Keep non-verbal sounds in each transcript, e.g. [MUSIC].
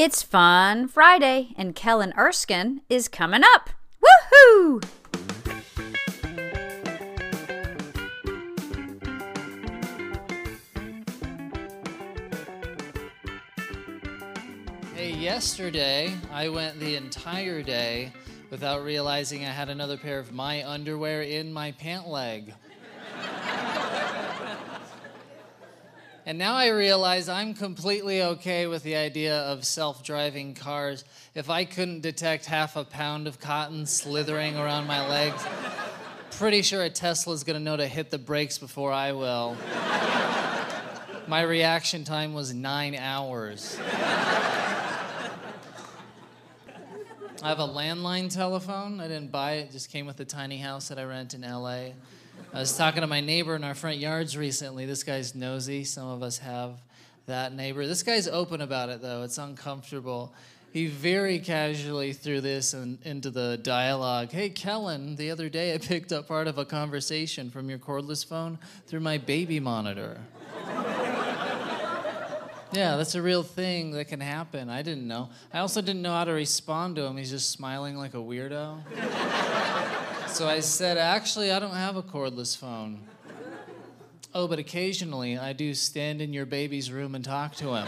It's Fun Friday, and Kellen Erskine is coming up. Woohoo! Hey, yesterday I went the entire day without realizing I had another pair of my underwear in my pant leg. And now I realize I'm completely okay with the idea of self driving cars. If I couldn't detect half a pound of cotton slithering around my legs, pretty sure a Tesla's gonna know to hit the brakes before I will. My reaction time was nine hours. I have a landline telephone. I didn't buy it, it just came with the tiny house that I rent in LA. I was talking to my neighbor in our front yards recently. This guy's nosy. Some of us have that neighbor. This guy's open about it, though. It's uncomfortable. He very casually threw this in, into the dialogue. Hey, Kellen, the other day I picked up part of a conversation from your cordless phone through my baby monitor. [LAUGHS] Yeah, that's a real thing that can happen. I didn't know. I also didn't know how to respond to him. He's just smiling like a weirdo. [LAUGHS] so I said, Actually, I don't have a cordless phone. Oh, but occasionally I do stand in your baby's room and talk to him.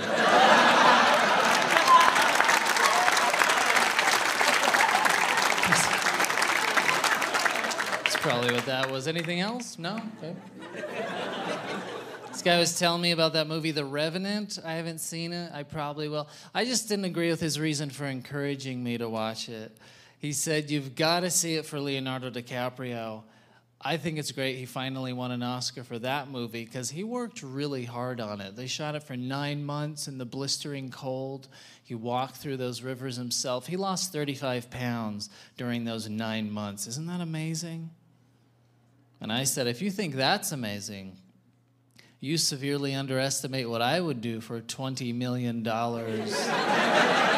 That's probably what that was. Anything else? No? Okay. This guy was telling me about that movie, The Revenant. I haven't seen it. I probably will. I just didn't agree with his reason for encouraging me to watch it. He said, You've got to see it for Leonardo DiCaprio. I think it's great he finally won an Oscar for that movie because he worked really hard on it. They shot it for nine months in the blistering cold. He walked through those rivers himself. He lost 35 pounds during those nine months. Isn't that amazing? And I said, If you think that's amazing, you severely underestimate what I would do for $20 million. [LAUGHS]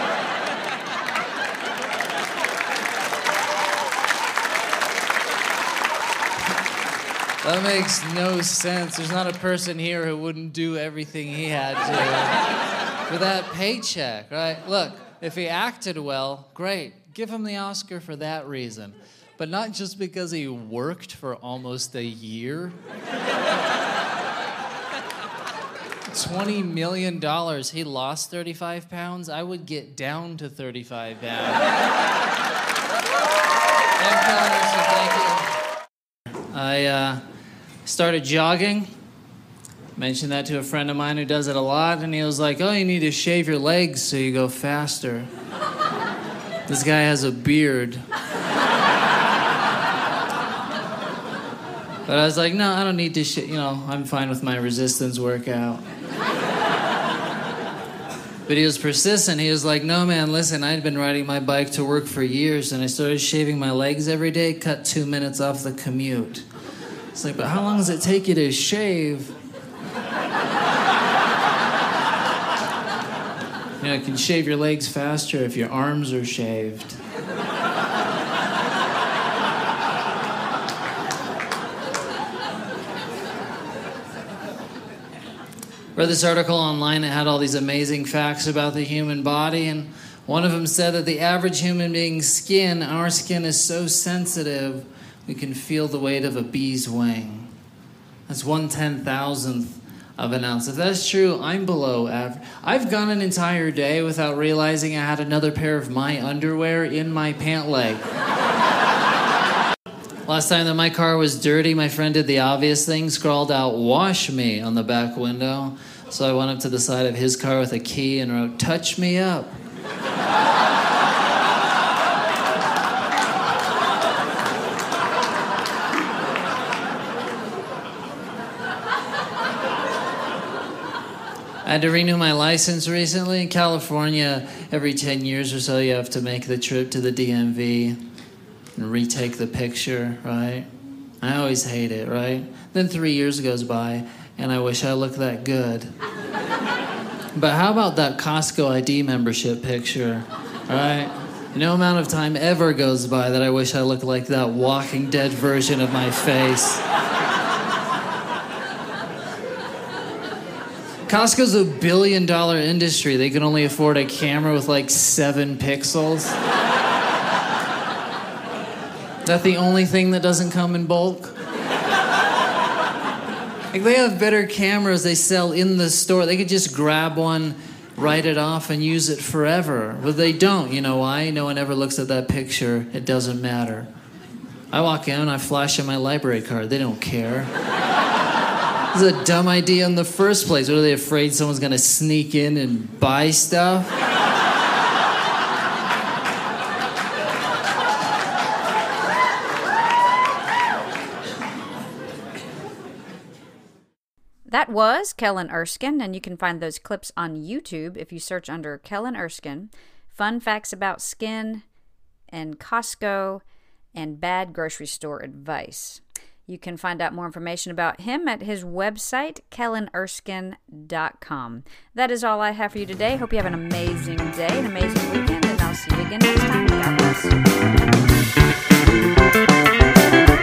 That makes no sense. There's not a person here who wouldn't do everything he had to for that paycheck, right? Look, if he acted well, great. Give him the Oscar for that reason. But not just because he worked for almost a year. $20 million. He lost 35 pounds. I would get down to 35 pounds. I uh, started jogging. Mentioned that to a friend of mine who does it a lot, and he was like, Oh, you need to shave your legs so you go faster. [LAUGHS] this guy has a beard. But I was like, no, I don't need to, you know, I'm fine with my resistance workout. But he was persistent. He was like, No, man, listen, I'd been riding my bike to work for years and I started shaving my legs every day, cut two minutes off the commute. It's like, But how long does it take you to shave? You know, you can shave your legs faster if your arms are shaved. read this article online It had all these amazing facts about the human body, and one of them said that the average human being's skin, our skin, is so sensitive we can feel the weight of a bee's wing. That's one ten thousandth of an ounce. If that's true, I'm below average. I've gone an entire day without realizing I had another pair of my underwear in my pant leg. [LAUGHS] Last time that my car was dirty, my friend did the obvious thing, scrawled out, Wash me on the back window. So I went up to the side of his car with a key and wrote, Touch me up. I had to renew my license recently. In California, every 10 years or so, you have to make the trip to the DMV and retake the picture, right? I always hate it, right? Then three years goes by, and I wish I looked that good. [LAUGHS] but how about that Costco ID membership picture, right? No amount of time ever goes by that I wish I looked like that Walking Dead version of my face. Costco's a billion dollar industry. They can only afford a camera with like seven pixels. that the only thing that doesn't come in bulk? Like they have better cameras they sell in the store. They could just grab one, write it off, and use it forever. But they don't. You know why? No one ever looks at that picture. It doesn't matter. I walk in, I flash in my library card. They don't care. Is a dumb idea in the first place. What are they afraid someone's gonna sneak in and buy stuff? That was Kellen Erskine, and you can find those clips on YouTube if you search under Kellen Erskine. Fun facts about skin and Costco and bad grocery store advice. You can find out more information about him at his website, kellenerskine.com. That is all I have for you today. Hope you have an amazing day, an amazing weekend, and I'll see you again next time. God bless.